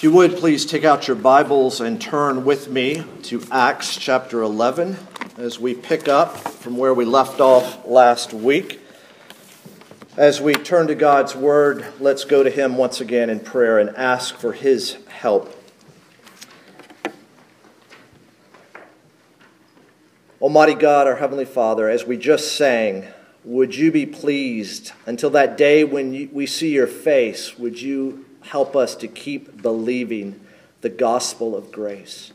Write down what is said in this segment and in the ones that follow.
If you would, please take out your Bibles and turn with me to Acts chapter 11 as we pick up from where we left off last week. As we turn to God's Word, let's go to Him once again in prayer and ask for His help. Almighty God, our Heavenly Father, as we just sang, would you be pleased until that day when we see your face? Would you help us to keep believing the gospel of grace.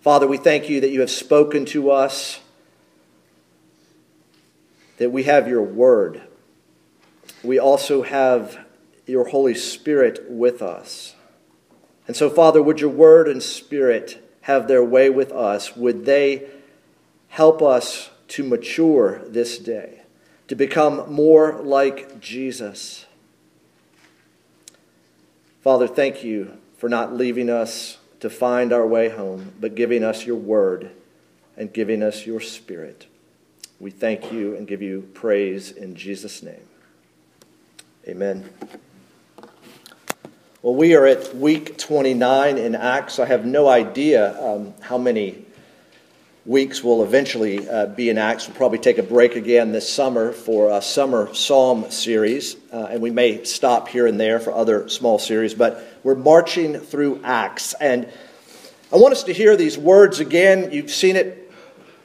Father, we thank you that you have spoken to us, that we have your word. We also have your Holy Spirit with us. And so, Father, would your word and spirit have their way with us? Would they help us to mature this day, to become more like Jesus? Father, thank you for not leaving us to find our way home, but giving us your word and giving us your spirit. We thank you and give you praise in Jesus' name. Amen. Well, we are at week 29 in Acts. I have no idea um, how many weeks will eventually uh, be in Acts. We'll probably take a break again this summer for a summer psalm series, uh, and we may stop here and there for other small series, but we're marching through Acts. And I want us to hear these words again. You've seen it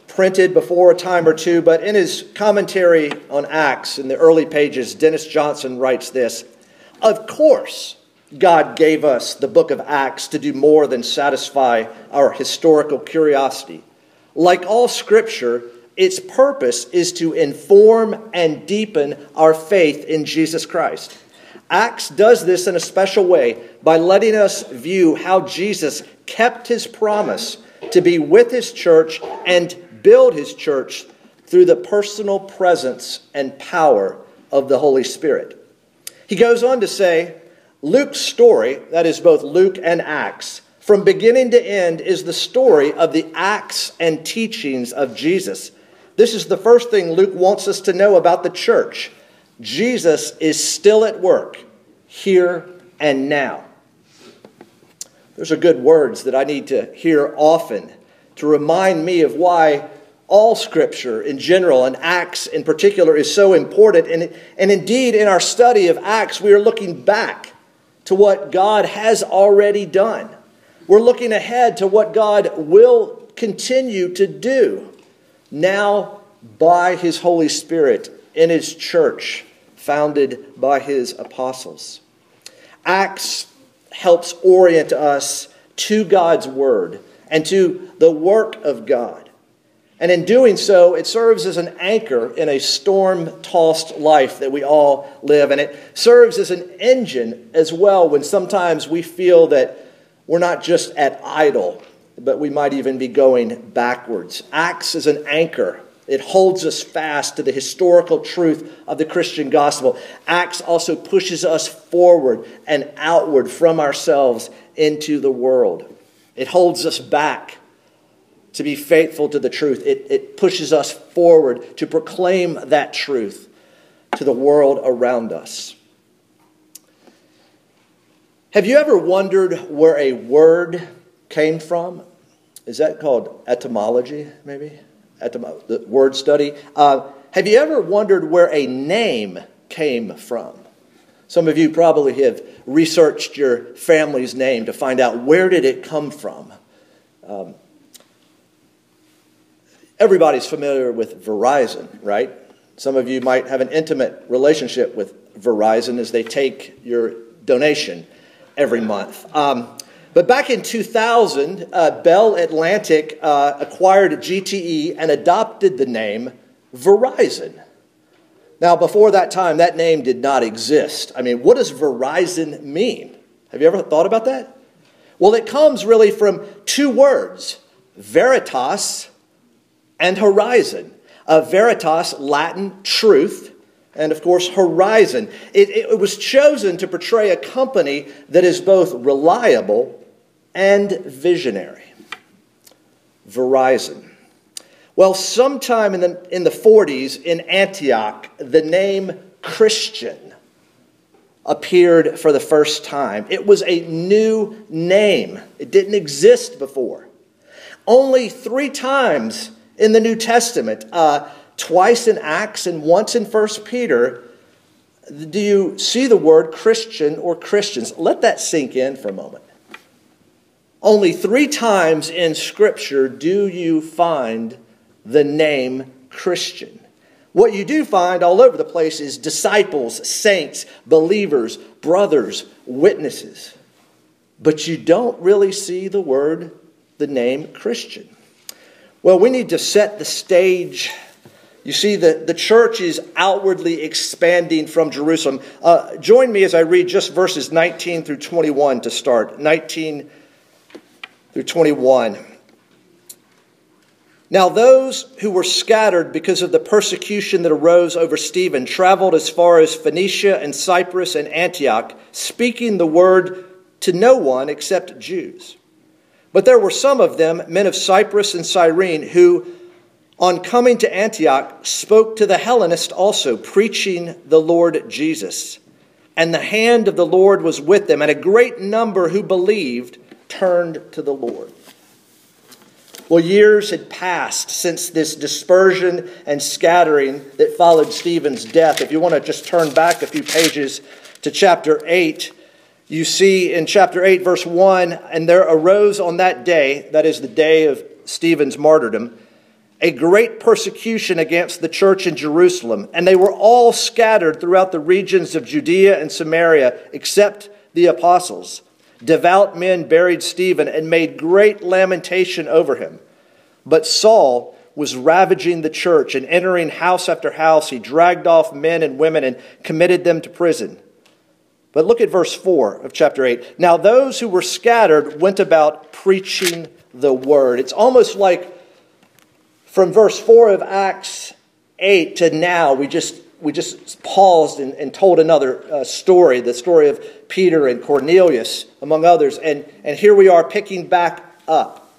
printed before a time or two, but in his commentary on Acts in the early pages, Dennis Johnson writes this Of course, God gave us the book of Acts to do more than satisfy our historical curiosity. Like all scripture, its purpose is to inform and deepen our faith in Jesus Christ. Acts does this in a special way by letting us view how Jesus kept his promise to be with his church and build his church through the personal presence and power of the Holy Spirit. He goes on to say, Luke's story, that is both Luke and Acts, from beginning to end is the story of the acts and teachings of Jesus. This is the first thing Luke wants us to know about the church. Jesus is still at work, here and now. Those are good words that I need to hear often to remind me of why all Scripture in general and Acts in particular is so important. And, and indeed, in our study of Acts, we are looking back to what God has already done. We're looking ahead to what God will continue to do now by His Holy Spirit in His church, founded by His apostles. Acts helps orient us to God's Word and to the work of God. And in doing so, it serves as an anchor in a storm tossed life that we all live. And it serves as an engine as well when sometimes we feel that we're not just at idle, but we might even be going backwards. Acts is an anchor. It holds us fast to the historical truth of the Christian gospel. Acts also pushes us forward and outward from ourselves into the world. It holds us back to be faithful to the truth. It, it pushes us forward to proclaim that truth to the world around us. Have you ever wondered where a word came from? Is that called etymology, maybe? Etym- the word study. Uh, have you ever wondered where a name came from? Some of you probably have researched your family's name to find out where did it come from. Um, everybody's familiar with Verizon, right? Some of you might have an intimate relationship with Verizon as they take your donation every month. Um, but back in 2000, uh, Bell Atlantic uh, acquired GTE and adopted the name Verizon. Now, before that time, that name did not exist. I mean, what does Verizon mean? Have you ever thought about that? Well, it comes really from two words veritas and horizon. Uh, veritas, Latin, truth, and of course, Horizon. It, it, was chosen to portray a company that is both reliable and visionary. Verizon. Well, sometime in the, in the 40s in Antioch, the name Christian appeared for the first time. It was a new name, it didn't exist before. Only three times in the New Testament, uh, twice in Acts and once in 1 Peter, do you see the word Christian or Christians? Let that sink in for a moment. Only three times in Scripture do you find the name Christian. What you do find all over the place is disciples, saints, believers, brothers, witnesses. But you don't really see the word, the name Christian. Well, we need to set the stage. You see, the, the church is outwardly expanding from Jerusalem. Uh, join me as I read just verses 19 through 21 to start. 19 through 21. Now, those who were scattered because of the persecution that arose over Stephen traveled as far as Phoenicia and Cyprus and Antioch, speaking the word to no one except Jews. But there were some of them, men of Cyprus and Cyrene, who, on coming to Antioch, spoke to the Hellenists also, preaching the Lord Jesus. And the hand of the Lord was with them, and a great number who believed turned to the Lord. Well, years had passed since this dispersion and scattering that followed Stephen's death. If you want to just turn back a few pages to chapter 8, you see in chapter 8, verse 1 And there arose on that day, that is the day of Stephen's martyrdom, a great persecution against the church in Jerusalem, and they were all scattered throughout the regions of Judea and Samaria, except the apostles. Devout men buried Stephen and made great lamentation over him. But Saul was ravaging the church and entering house after house. He dragged off men and women and committed them to prison. But look at verse 4 of chapter 8. Now, those who were scattered went about preaching the word. It's almost like from verse 4 of Acts 8 to now, we just we just paused and, and told another uh, story, the story of Peter and Cornelius, among others. And, and here we are picking back up.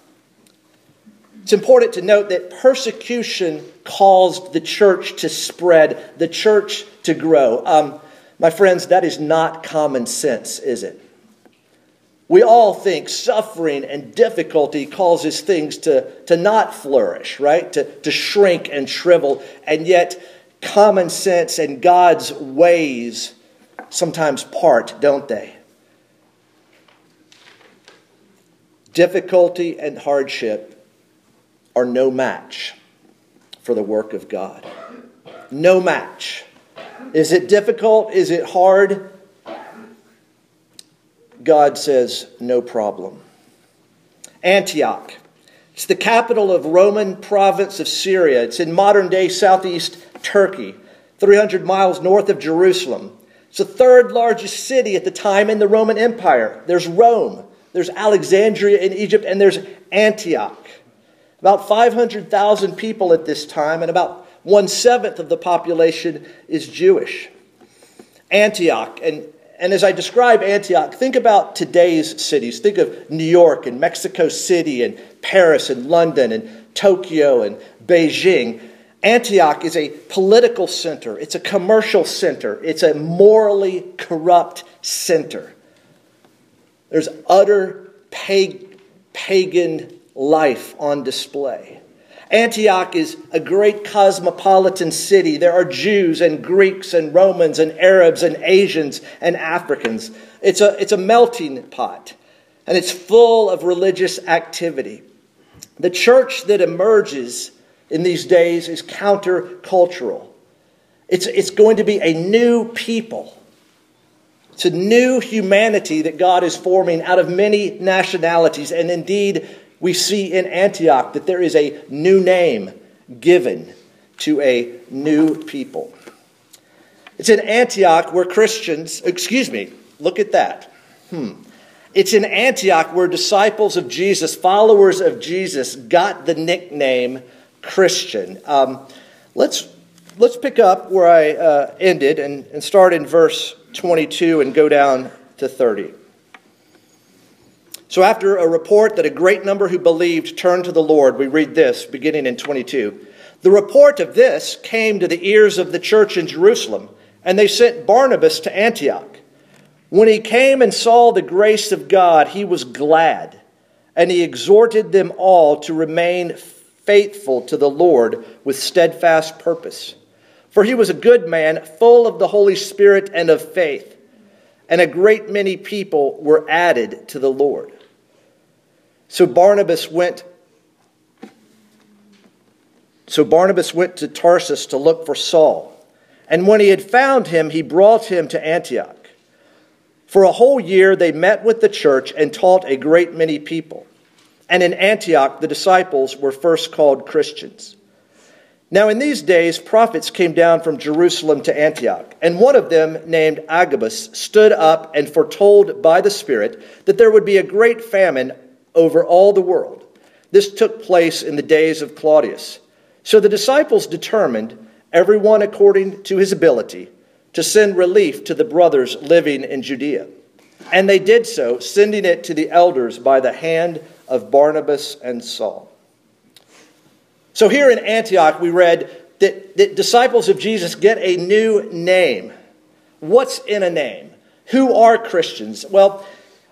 It's important to note that persecution caused the church to spread, the church to grow. Um, my friends, that is not common sense, is it? We all think suffering and difficulty causes things to, to not flourish, right? To, to shrink and shrivel. And yet, common sense and God's ways sometimes part, don't they? Difficulty and hardship are no match for the work of God. No match. Is it difficult? Is it hard? God says, no problem. Antioch. It's the capital of Roman province of Syria. It's in modern day southeast Turkey, 300 miles north of Jerusalem. It's the third largest city at the time in the Roman Empire. There's Rome, there's Alexandria in Egypt, and there's Antioch. About 500,000 people at this time, and about one seventh of the population is Jewish. Antioch, and, and as I describe Antioch, think about today's cities. Think of New York and Mexico City and Paris and London and Tokyo and Beijing. Antioch is a political center, it's a commercial center, it's a morally corrupt center. There's utter pagan life on display. Antioch is a great cosmopolitan city. There are Jews and Greeks and Romans and Arabs and Asians and Africans. It's a, it's a melting pot, and it's full of religious activity. The church that emerges in these days is countercultural. It's, it's going to be a new people. It's a new humanity that God is forming out of many nationalities. And indeed, we see in Antioch that there is a new name given to a new people. It's in Antioch where Christians, excuse me, look at that. Hmm. It's in Antioch where disciples of Jesus, followers of Jesus, got the nickname Christian. Um, let's, let's pick up where I uh, ended and, and start in verse 22 and go down to 30. So, after a report that a great number who believed turned to the Lord, we read this beginning in 22. The report of this came to the ears of the church in Jerusalem, and they sent Barnabas to Antioch. When he came and saw the grace of God, he was glad, and he exhorted them all to remain faithful to the Lord with steadfast purpose. For he was a good man, full of the Holy Spirit and of faith, and a great many people were added to the Lord. So Barnabas went so Barnabas went to Tarsus to look for Saul. And when he had found him, he brought him to Antioch. For a whole year they met with the church and taught a great many people. And in Antioch the disciples were first called Christians. Now in these days prophets came down from Jerusalem to Antioch, and one of them, named Agabus, stood up and foretold by the Spirit that there would be a great famine over all the world. This took place in the days of Claudius. So the disciples determined, everyone according to his ability, to send relief to the brothers living in Judea. And they did so, sending it to the elders by the hand of Barnabas and Saul. So here in Antioch, we read that, that disciples of Jesus get a new name. What's in a name? Who are Christians? Well,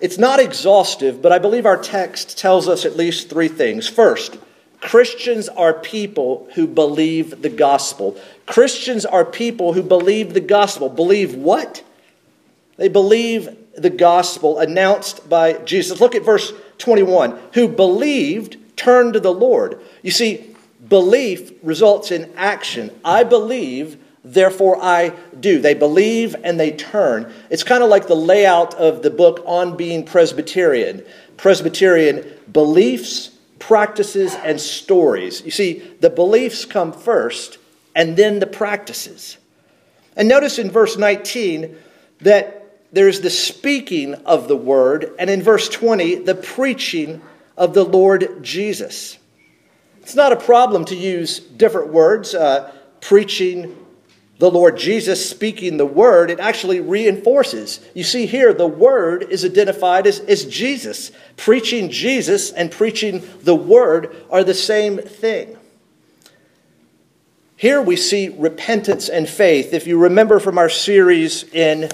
it's not exhaustive, but I believe our text tells us at least three things. First, Christians are people who believe the gospel. Christians are people who believe the gospel. Believe what? They believe the gospel announced by Jesus. Look at verse 21. Who believed turned to the Lord. You see, belief results in action. I believe, therefore I do. They believe and they turn. It's kind of like the layout of the book on being Presbyterian. Presbyterian beliefs, practices, and stories. You see, the beliefs come first and then the practices. And notice in verse 19 that there's the speaking of the word, and in verse 20, the preaching of the Lord Jesus. It's not a problem to use different words, uh, preaching the Lord Jesus, speaking the word. It actually reinforces. You see here, the word is identified as, as Jesus. Preaching Jesus and preaching the word are the same thing. Here we see repentance and faith. If you remember from our series in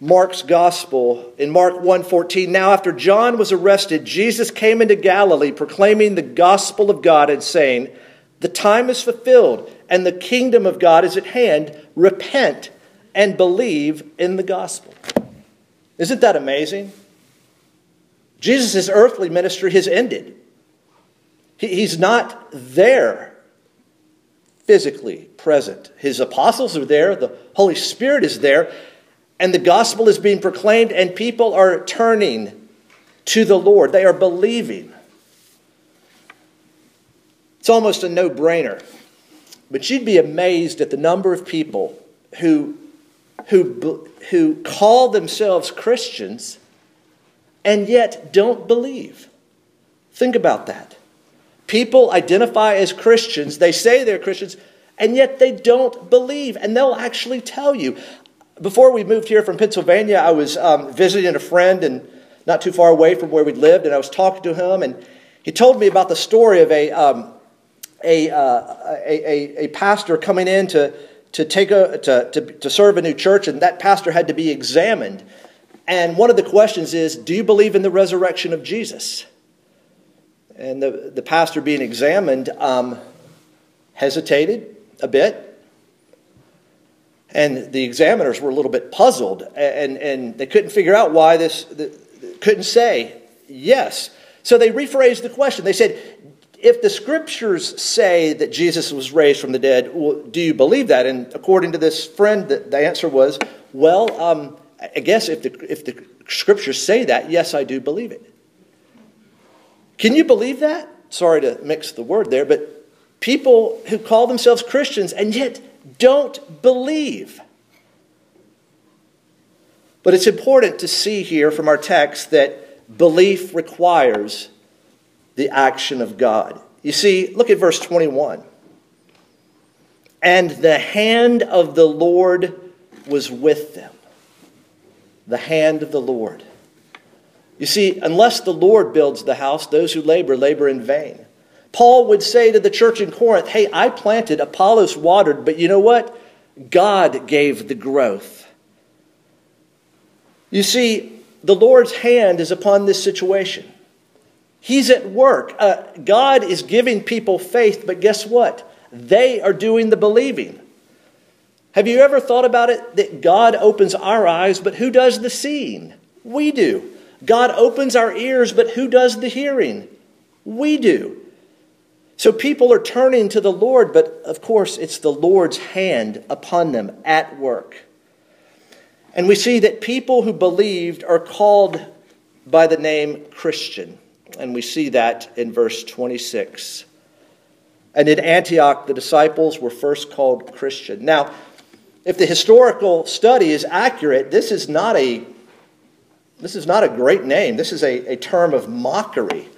Mark's gospel in Mark 1:14 Now after John was arrested Jesus came into Galilee proclaiming the gospel of God and saying the time is fulfilled and the kingdom of God is at hand repent and believe in the gospel Isn't that amazing Jesus' earthly ministry has ended He's not there physically present. His apostles are there, the Holy Spirit is there, and the gospel is being proclaimed, and people are turning to the Lord. They are believing. It's almost a no brainer. But you'd be amazed at the number of people who, who, who call themselves Christians and yet don't believe. Think about that. People identify as Christians, they say they're Christians, and yet they don't believe, and they'll actually tell you. Before we moved here from Pennsylvania, I was um, visiting a friend and not too far away from where we lived, and I was talking to him, and he told me about the story of a, um, a, uh, a, a, a, pastor coming in to, to, take a, to, to, to serve a new church, and that pastor had to be examined. And one of the questions is Do you believe in the resurrection of Jesus? and the, the pastor being examined um, hesitated a bit. And the examiners were a little bit puzzled, and, and they couldn't figure out why this, couldn't say yes. So they rephrased the question. They said, if the scriptures say that Jesus was raised from the dead, well, do you believe that? And according to this friend, the, the answer was, well, um, I guess if the, if the scriptures say that, yes, I do believe it. Can you believe that? Sorry to mix the word there, but people who call themselves Christians and yet don't believe. But it's important to see here from our text that belief requires the action of God. You see, look at verse 21. And the hand of the Lord was with them. The hand of the Lord. You see, unless the Lord builds the house, those who labor, labor in vain. Paul would say to the church in Corinth, Hey, I planted, Apollos watered, but you know what? God gave the growth. You see, the Lord's hand is upon this situation. He's at work. Uh, God is giving people faith, but guess what? They are doing the believing. Have you ever thought about it that God opens our eyes, but who does the seeing? We do. God opens our ears, but who does the hearing? We do. So people are turning to the Lord, but of course, it's the Lord's hand upon them at work. And we see that people who believed are called by the name Christian. And we see that in verse 26. And in Antioch, the disciples were first called Christian. Now, if the historical study is accurate, this is not a, this is not a great name. This is a, a term of mockery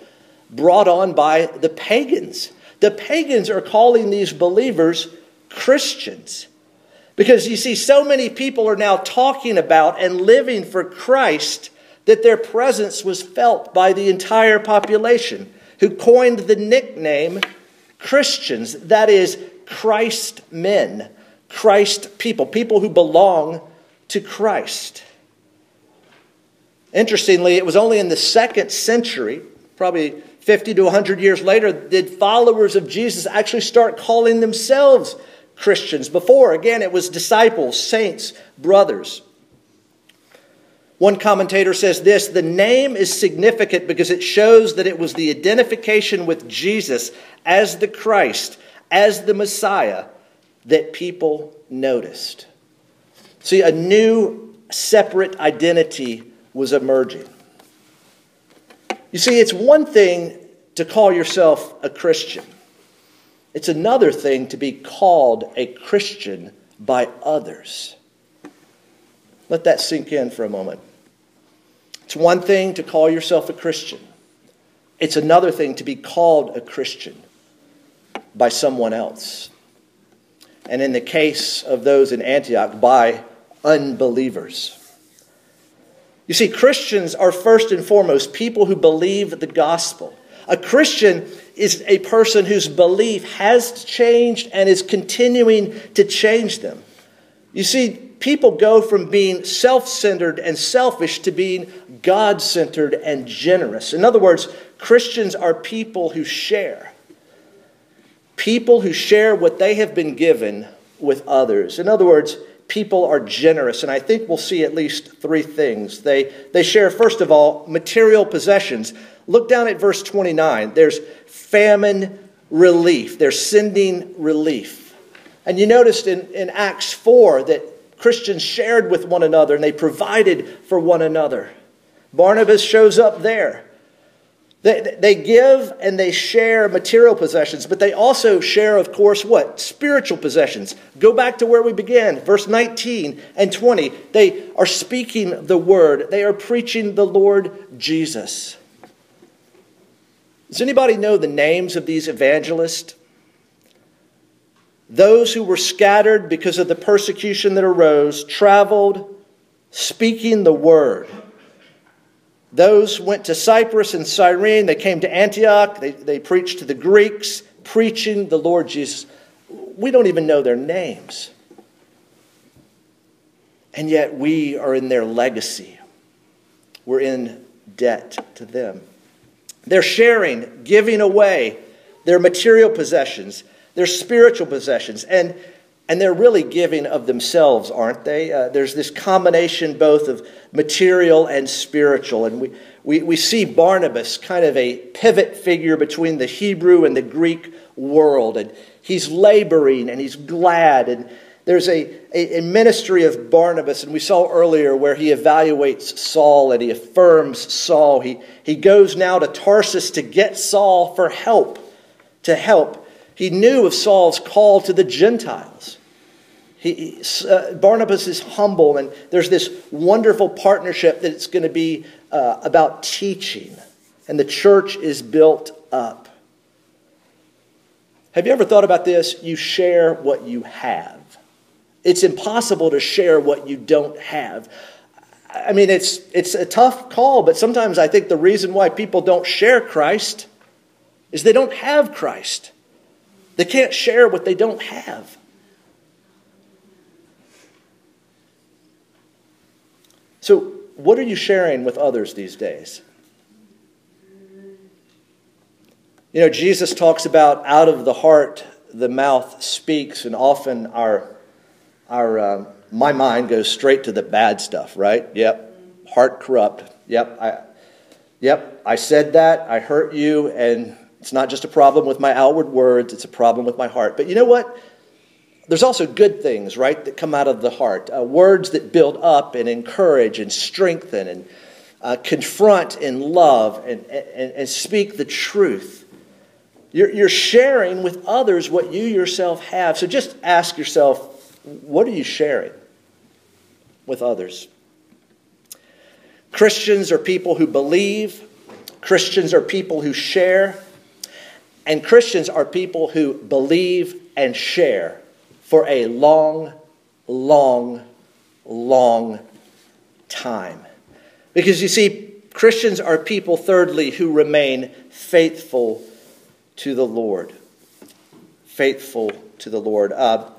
brought on by the pagans. The pagans are calling these believers Christians. Because you see, so many people are now talking about and living for Christ that their presence was felt by the entire population, who coined the nickname Christians, that is, Christ men, Christ people, people who belong to Christ. Interestingly, it was only in the second century, probably 50 to 100 years later, did followers of Jesus actually start calling themselves Christians. Before, again, it was disciples, saints, brothers. One commentator says this the name is significant because it shows that it was the identification with Jesus as the Christ, as the Messiah, that people noticed. See, a new separate identity was emerging. You see, it's one thing to call yourself a Christian, it's another thing to be called a Christian by others. Let that sink in for a moment. It's one thing to call yourself a Christian, it's another thing to be called a Christian by someone else. And in the case of those in Antioch, by unbelievers. You see, Christians are first and foremost people who believe the gospel. A Christian is a person whose belief has changed and is continuing to change them. You see, people go from being self centered and selfish to being God centered and generous. In other words, Christians are people who share people who share what they have been given with others. In other words, people are generous, and I think we'll see at least three things. They, they share, first of all, material possessions. Look down at verse 29. There's famine relief, they're sending relief. And you noticed in, in Acts 4 that Christians shared with one another and they provided for one another. Barnabas shows up there. They, they give and they share material possessions, but they also share, of course, what? Spiritual possessions. Go back to where we began, verse 19 and 20. They are speaking the word, they are preaching the Lord Jesus. Does anybody know the names of these evangelists? Those who were scattered because of the persecution that arose traveled speaking the word. Those went to Cyprus and Cyrene. They came to Antioch. They, they preached to the Greeks, preaching the Lord Jesus. We don't even know their names. And yet we are in their legacy. We're in debt to them. They're sharing, giving away their material possessions, their spiritual possessions. And and they're really giving of themselves, aren't they? Uh, there's this combination both of material and spiritual. And we, we, we see Barnabas kind of a pivot figure between the Hebrew and the Greek world. And he's laboring and he's glad. And there's a, a, a ministry of Barnabas, and we saw earlier where he evaluates Saul and he affirms Saul. He, he goes now to Tarsus to get Saul for help, to help. He knew of Saul's call to the Gentiles. He, uh, Barnabas is humble, and there's this wonderful partnership that it's going to be uh, about teaching, and the church is built up. Have you ever thought about this? You share what you have. It's impossible to share what you don't have. I mean, it's, it's a tough call, but sometimes I think the reason why people don't share Christ is they don't have Christ. They can't share what they don't have. So what are you sharing with others these days? You know, Jesus talks about out of the heart the mouth speaks, and often our, our uh, my mind goes straight to the bad stuff, right? Yep, heart corrupt. Yep, I, yep, I said that. I hurt you, and it's not just a problem with my outward words; it's a problem with my heart. But you know what? There's also good things, right, that come out of the heart. Uh, words that build up and encourage and strengthen and uh, confront and love and, and, and speak the truth. You're, you're sharing with others what you yourself have. So just ask yourself, what are you sharing with others? Christians are people who believe, Christians are people who share, and Christians are people who believe and share for a long, long, long time. Because you see, Christians are people, thirdly, who remain faithful to the Lord. Faithful to the Lord. Uh,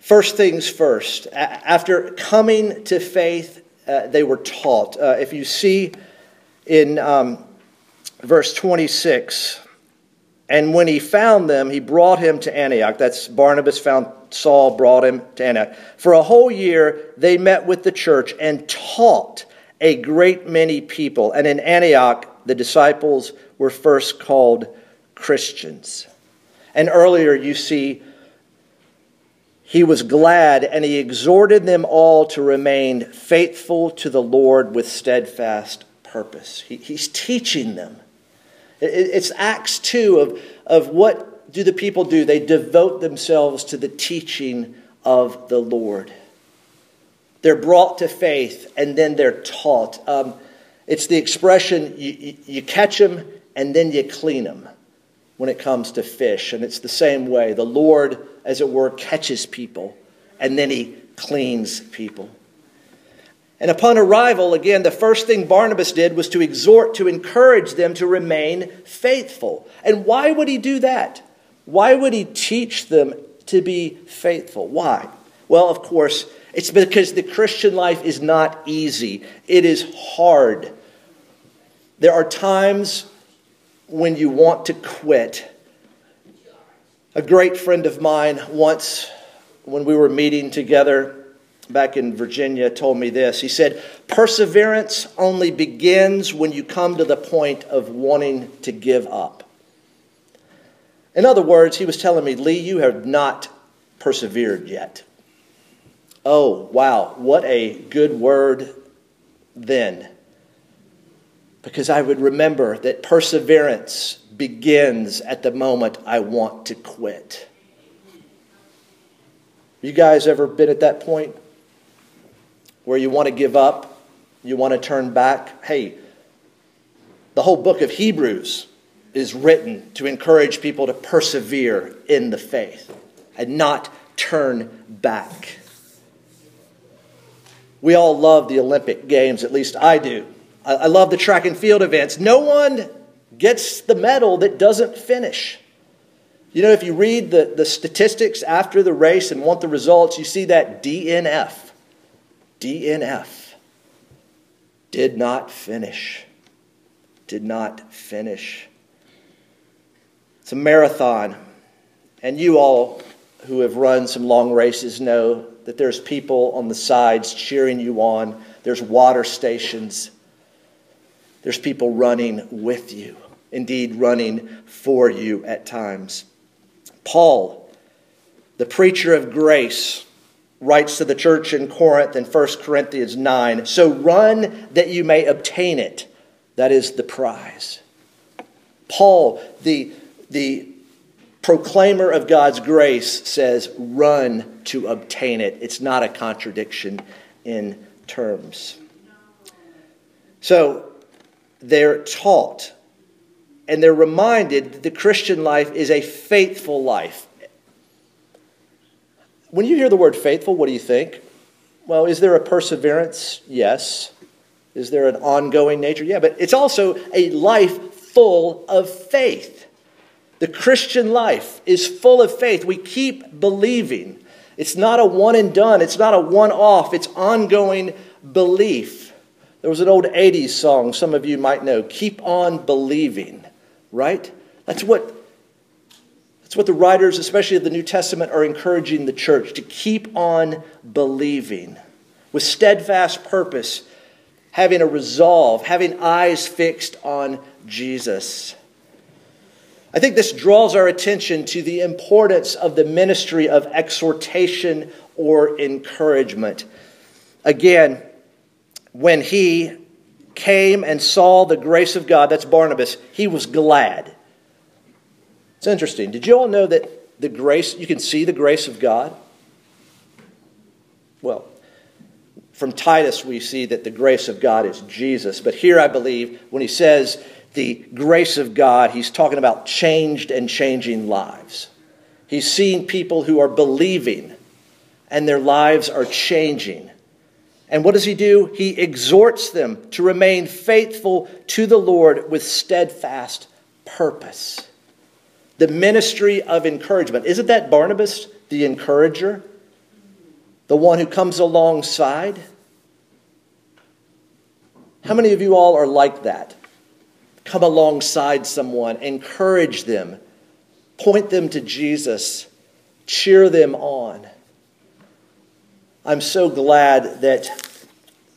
first things first, after coming to faith, uh, they were taught. Uh, if you see in um, verse 26, and when he found them, he brought him to Antioch. That's Barnabas found Saul, brought him to Antioch. For a whole year, they met with the church and taught a great many people. And in Antioch, the disciples were first called Christians. And earlier, you see, he was glad and he exhorted them all to remain faithful to the Lord with steadfast purpose. He, he's teaching them it's Acts 2 of, of what do the people do? They devote themselves to the teaching of the Lord. They're brought to faith and then they're taught. Um, it's the expression you, you, you catch them and then you clean them when it comes to fish. And it's the same way. The Lord, as it were, catches people and then he cleans people. And upon arrival, again, the first thing Barnabas did was to exhort, to encourage them to remain faithful. And why would he do that? Why would he teach them to be faithful? Why? Well, of course, it's because the Christian life is not easy, it is hard. There are times when you want to quit. A great friend of mine once, when we were meeting together, back in Virginia told me this. He said, Perseverance only begins when you come to the point of wanting to give up. In other words, he was telling me, Lee, you have not persevered yet. Oh, wow, what a good word then. Because I would remember that perseverance begins at the moment I want to quit. You guys ever been at that point? Where you want to give up, you want to turn back. Hey, the whole book of Hebrews is written to encourage people to persevere in the faith and not turn back. We all love the Olympic Games, at least I do. I love the track and field events. No one gets the medal that doesn't finish. You know, if you read the, the statistics after the race and want the results, you see that DNF. DNF did not finish. Did not finish. It's a marathon. And you all who have run some long races know that there's people on the sides cheering you on. There's water stations. There's people running with you, indeed, running for you at times. Paul, the preacher of grace, writes to the church in Corinth in 1 Corinthians 9 So run that you may obtain it. That is the prize. Paul, the, the proclaimer of God's grace, says, Run to obtain it. It's not a contradiction in terms. So they're taught and they're reminded that the Christian life is a faithful life. When you hear the word faithful, what do you think? Well, is there a perseverance? Yes. Is there an ongoing nature? Yeah, but it's also a life full of faith. The Christian life is full of faith. We keep believing. It's not a one and done, it's not a one off, it's ongoing belief. There was an old 80s song some of you might know, Keep on Believing, right? That's what that's what the writers, especially of the New Testament, are encouraging the church to keep on believing with steadfast purpose, having a resolve, having eyes fixed on Jesus. I think this draws our attention to the importance of the ministry of exhortation or encouragement. Again, when he came and saw the grace of God, that's Barnabas, he was glad. It's interesting. Did you all know that the grace, you can see the grace of God? Well, from Titus, we see that the grace of God is Jesus. But here, I believe, when he says the grace of God, he's talking about changed and changing lives. He's seeing people who are believing and their lives are changing. And what does he do? He exhorts them to remain faithful to the Lord with steadfast purpose the ministry of encouragement. Isn't that Barnabas, the encourager? The one who comes alongside? How many of you all are like that? Come alongside someone, encourage them, point them to Jesus, cheer them on. I'm so glad that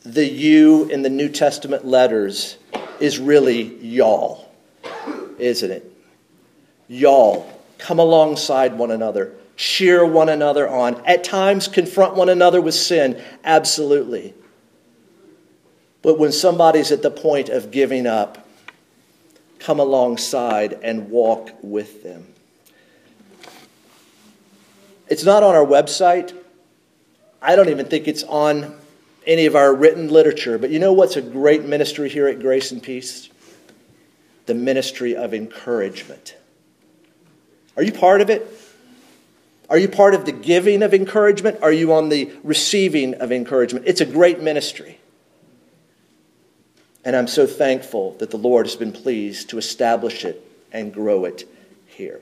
the you in the New Testament letters is really y'all, isn't it? Y'all come alongside one another, cheer one another on, at times confront one another with sin, absolutely. But when somebody's at the point of giving up, come alongside and walk with them. It's not on our website. I don't even think it's on any of our written literature. But you know what's a great ministry here at Grace and Peace? The ministry of encouragement. Are you part of it? Are you part of the giving of encouragement? Are you on the receiving of encouragement? It's a great ministry. And I'm so thankful that the Lord has been pleased to establish it and grow it here.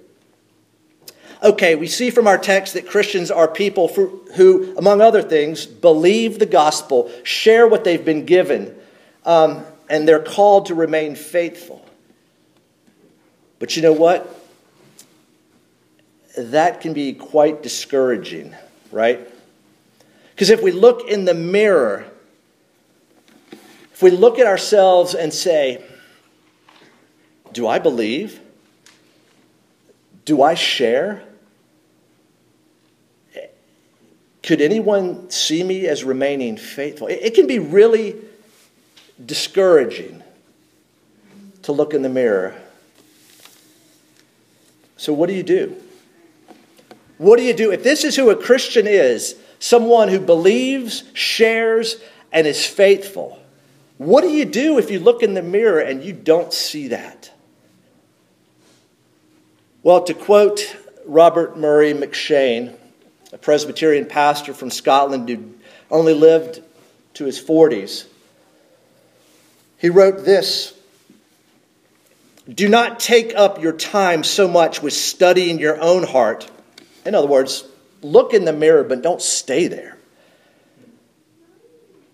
Okay, we see from our text that Christians are people who, among other things, believe the gospel, share what they've been given, um, and they're called to remain faithful. But you know what? That can be quite discouraging, right? Because if we look in the mirror, if we look at ourselves and say, Do I believe? Do I share? Could anyone see me as remaining faithful? It can be really discouraging to look in the mirror. So, what do you do? What do you do? If this is who a Christian is, someone who believes, shares, and is faithful, what do you do if you look in the mirror and you don't see that? Well, to quote Robert Murray M'Cheyne, a Presbyterian pastor from Scotland who only lived to his 40s, he wrote this Do not take up your time so much with studying your own heart in other words, look in the mirror, but don't stay there.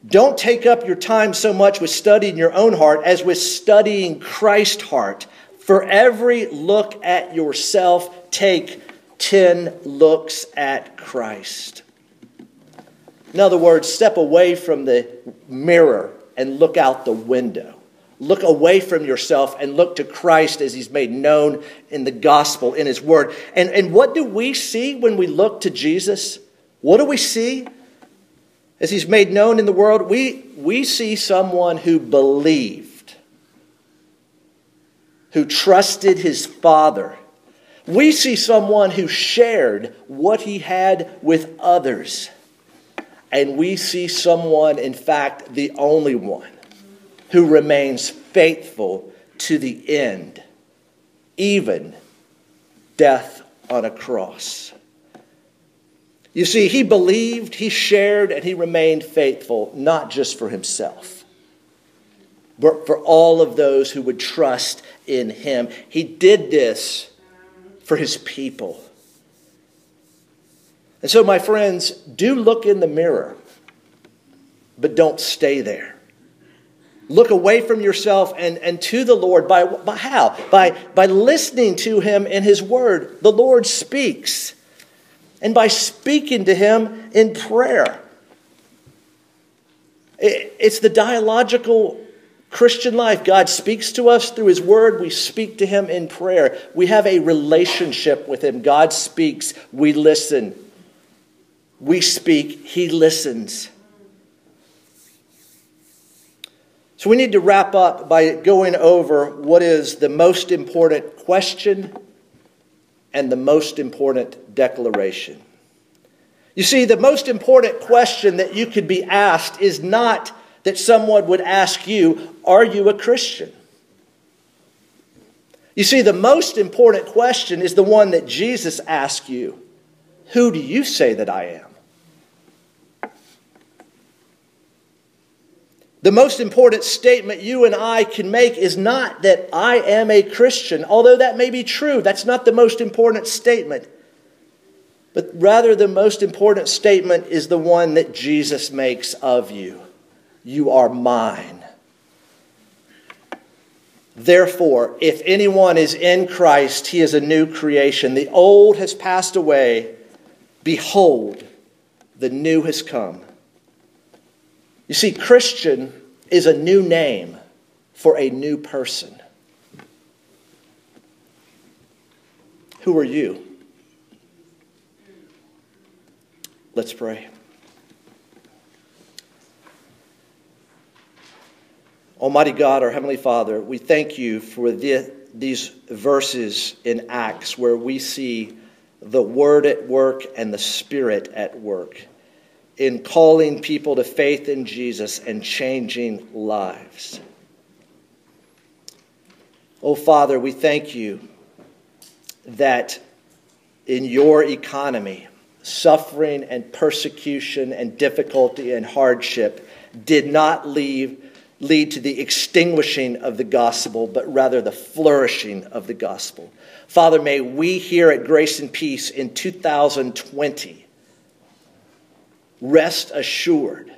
Don't take up your time so much with studying your own heart as with studying Christ's heart. For every look at yourself, take 10 looks at Christ. In other words, step away from the mirror and look out the window. Look away from yourself and look to Christ as he's made known in the gospel, in his word. And, and what do we see when we look to Jesus? What do we see as he's made known in the world? We, we see someone who believed, who trusted his Father. We see someone who shared what he had with others. And we see someone, in fact, the only one who remains faithful to the end, even death on a cross. You see, he believed, he shared, and he remained faithful, not just for himself, but for all of those who would trust in him. He did this for his people. And so, my friends, do look in the mirror, but don't stay there. Look away from yourself and, and to the Lord by, by how? By, by listening to Him in His Word. The Lord speaks. And by speaking to Him in prayer. It, it's the dialogical Christian life. God speaks to us through His Word. We speak to Him in prayer. We have a relationship with Him. God speaks. We listen. We speak. He listens. So we need to wrap up by going over what is the most important question and the most important declaration. You see, the most important question that you could be asked is not that someone would ask you, Are you a Christian? You see, the most important question is the one that Jesus asked you Who do you say that I am? The most important statement you and I can make is not that I am a Christian, although that may be true. That's not the most important statement. But rather, the most important statement is the one that Jesus makes of you You are mine. Therefore, if anyone is in Christ, he is a new creation. The old has passed away. Behold, the new has come. You see, Christian is a new name for a new person. Who are you? Let's pray. Almighty God, our Heavenly Father, we thank you for the, these verses in Acts where we see the Word at work and the Spirit at work in calling people to faith in Jesus and changing lives. Oh, Father, we thank you that in your economy, suffering and persecution and difficulty and hardship did not leave, lead to the extinguishing of the gospel, but rather the flourishing of the gospel. Father, may we here at Grace and Peace in 2020 rest assured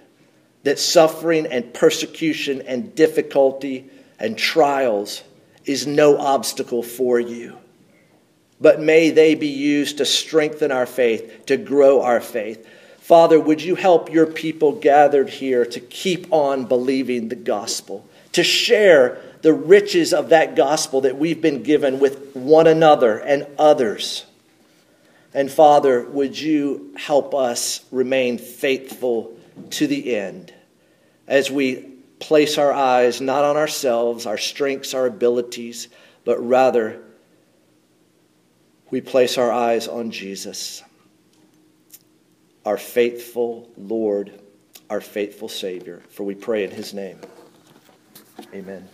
that suffering and persecution and difficulty and trials is no obstacle for you. But may they be used to strengthen our faith, to grow our faith. Father, would you help your people gathered here to keep on believing the gospel, to share the riches of that gospel that we've been given with one another and others? And Father, would you help us remain faithful to the end as we place our eyes not on ourselves, our strengths, our abilities, but rather we place our eyes on Jesus, our faithful Lord, our faithful Savior. For we pray in his name. Amen.